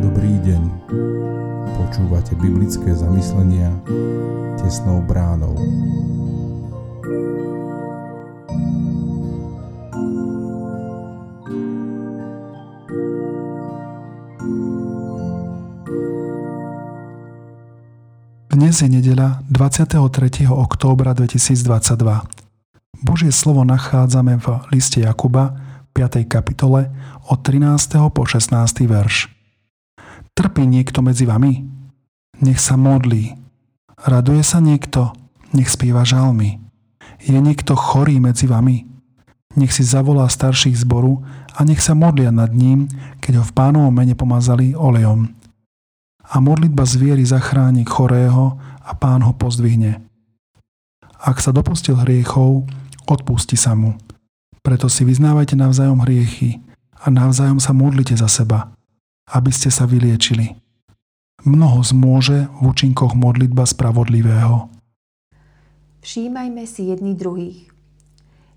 Dobrý deň. Počúvate biblické zamyslenia tesnou bránou. Dnes je nedeľa 23. októbra 2022. Božie slovo nachádzame v liste Jakuba 5. kapitole od 13. po 16. verš. Trpí niekto medzi vami? Nech sa modlí. Raduje sa niekto? Nech spieva žalmy. Je niekto chorý medzi vami? Nech si zavolá starších zboru a nech sa modlia nad ním, keď ho v pánovom mene pomazali olejom a modlitba zviery zachráni chorého a pán ho pozdvihne. Ak sa dopustil hriechov, odpusti sa mu. Preto si vyznávajte navzájom hriechy a navzájom sa modlite za seba, aby ste sa vyliečili. Mnoho zmôže v účinkoch modlitba spravodlivého. Všímajme si jedni druhých.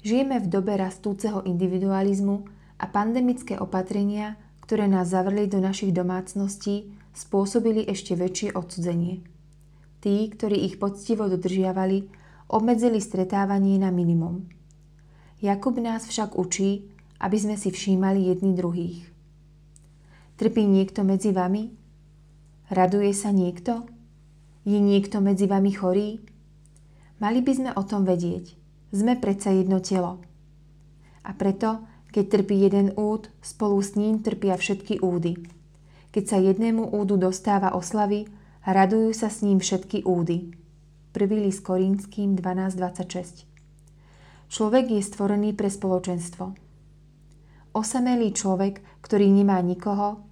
Žijeme v dobe rastúceho individualizmu a pandemické opatrenia, ktoré nás zavrli do našich domácností, spôsobili ešte väčšie odsudzenie. Tí, ktorí ich poctivo dodržiavali, obmedzili stretávanie na minimum. Jakub nás však učí, aby sme si všímali jedni druhých. Trpí niekto medzi vami? Raduje sa niekto? Je niekto medzi vami chorý? Mali by sme o tom vedieť. Sme predsa jedno telo. A preto, keď trpí jeden úd, spolu s ním trpia všetky údy. Keď sa jednému údu dostáva oslavy, radujú sa s ním všetky údy. 1. list Korínským 12.26 Človek je stvorený pre spoločenstvo. Osamelý človek, ktorý nemá nikoho,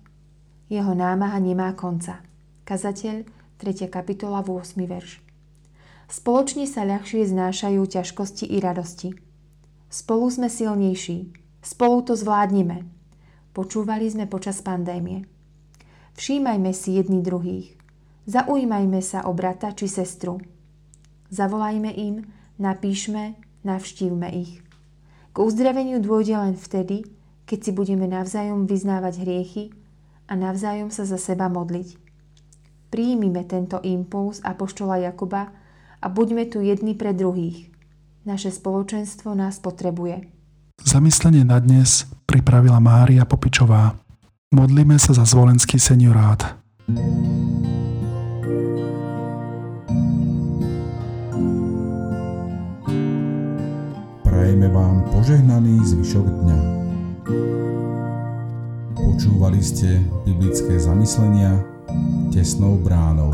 jeho námaha nemá konca. Kazateľ, 3. kapitola, 8. verš. Spoločne sa ľahšie znášajú ťažkosti i radosti. Spolu sme silnejší. Spolu to zvládneme. Počúvali sme počas pandémie. Všímajme si jedni druhých. Zaujímajme sa o brata či sestru. Zavolajme im, napíšme, navštívme ich. K uzdraveniu dôjde len vtedy, keď si budeme navzájom vyznávať hriechy a navzájom sa za seba modliť. Príjmime tento impuls Apoštola Jakuba a buďme tu jedni pre druhých. Naše spoločenstvo nás potrebuje. Zamyslenie na dnes pripravila Mária Popičová. Modlíme sa za zvolenský seniorát. Prajeme vám požehnaný zvyšok dňa. Počúvali ste biblické zamyslenia tesnou bránou.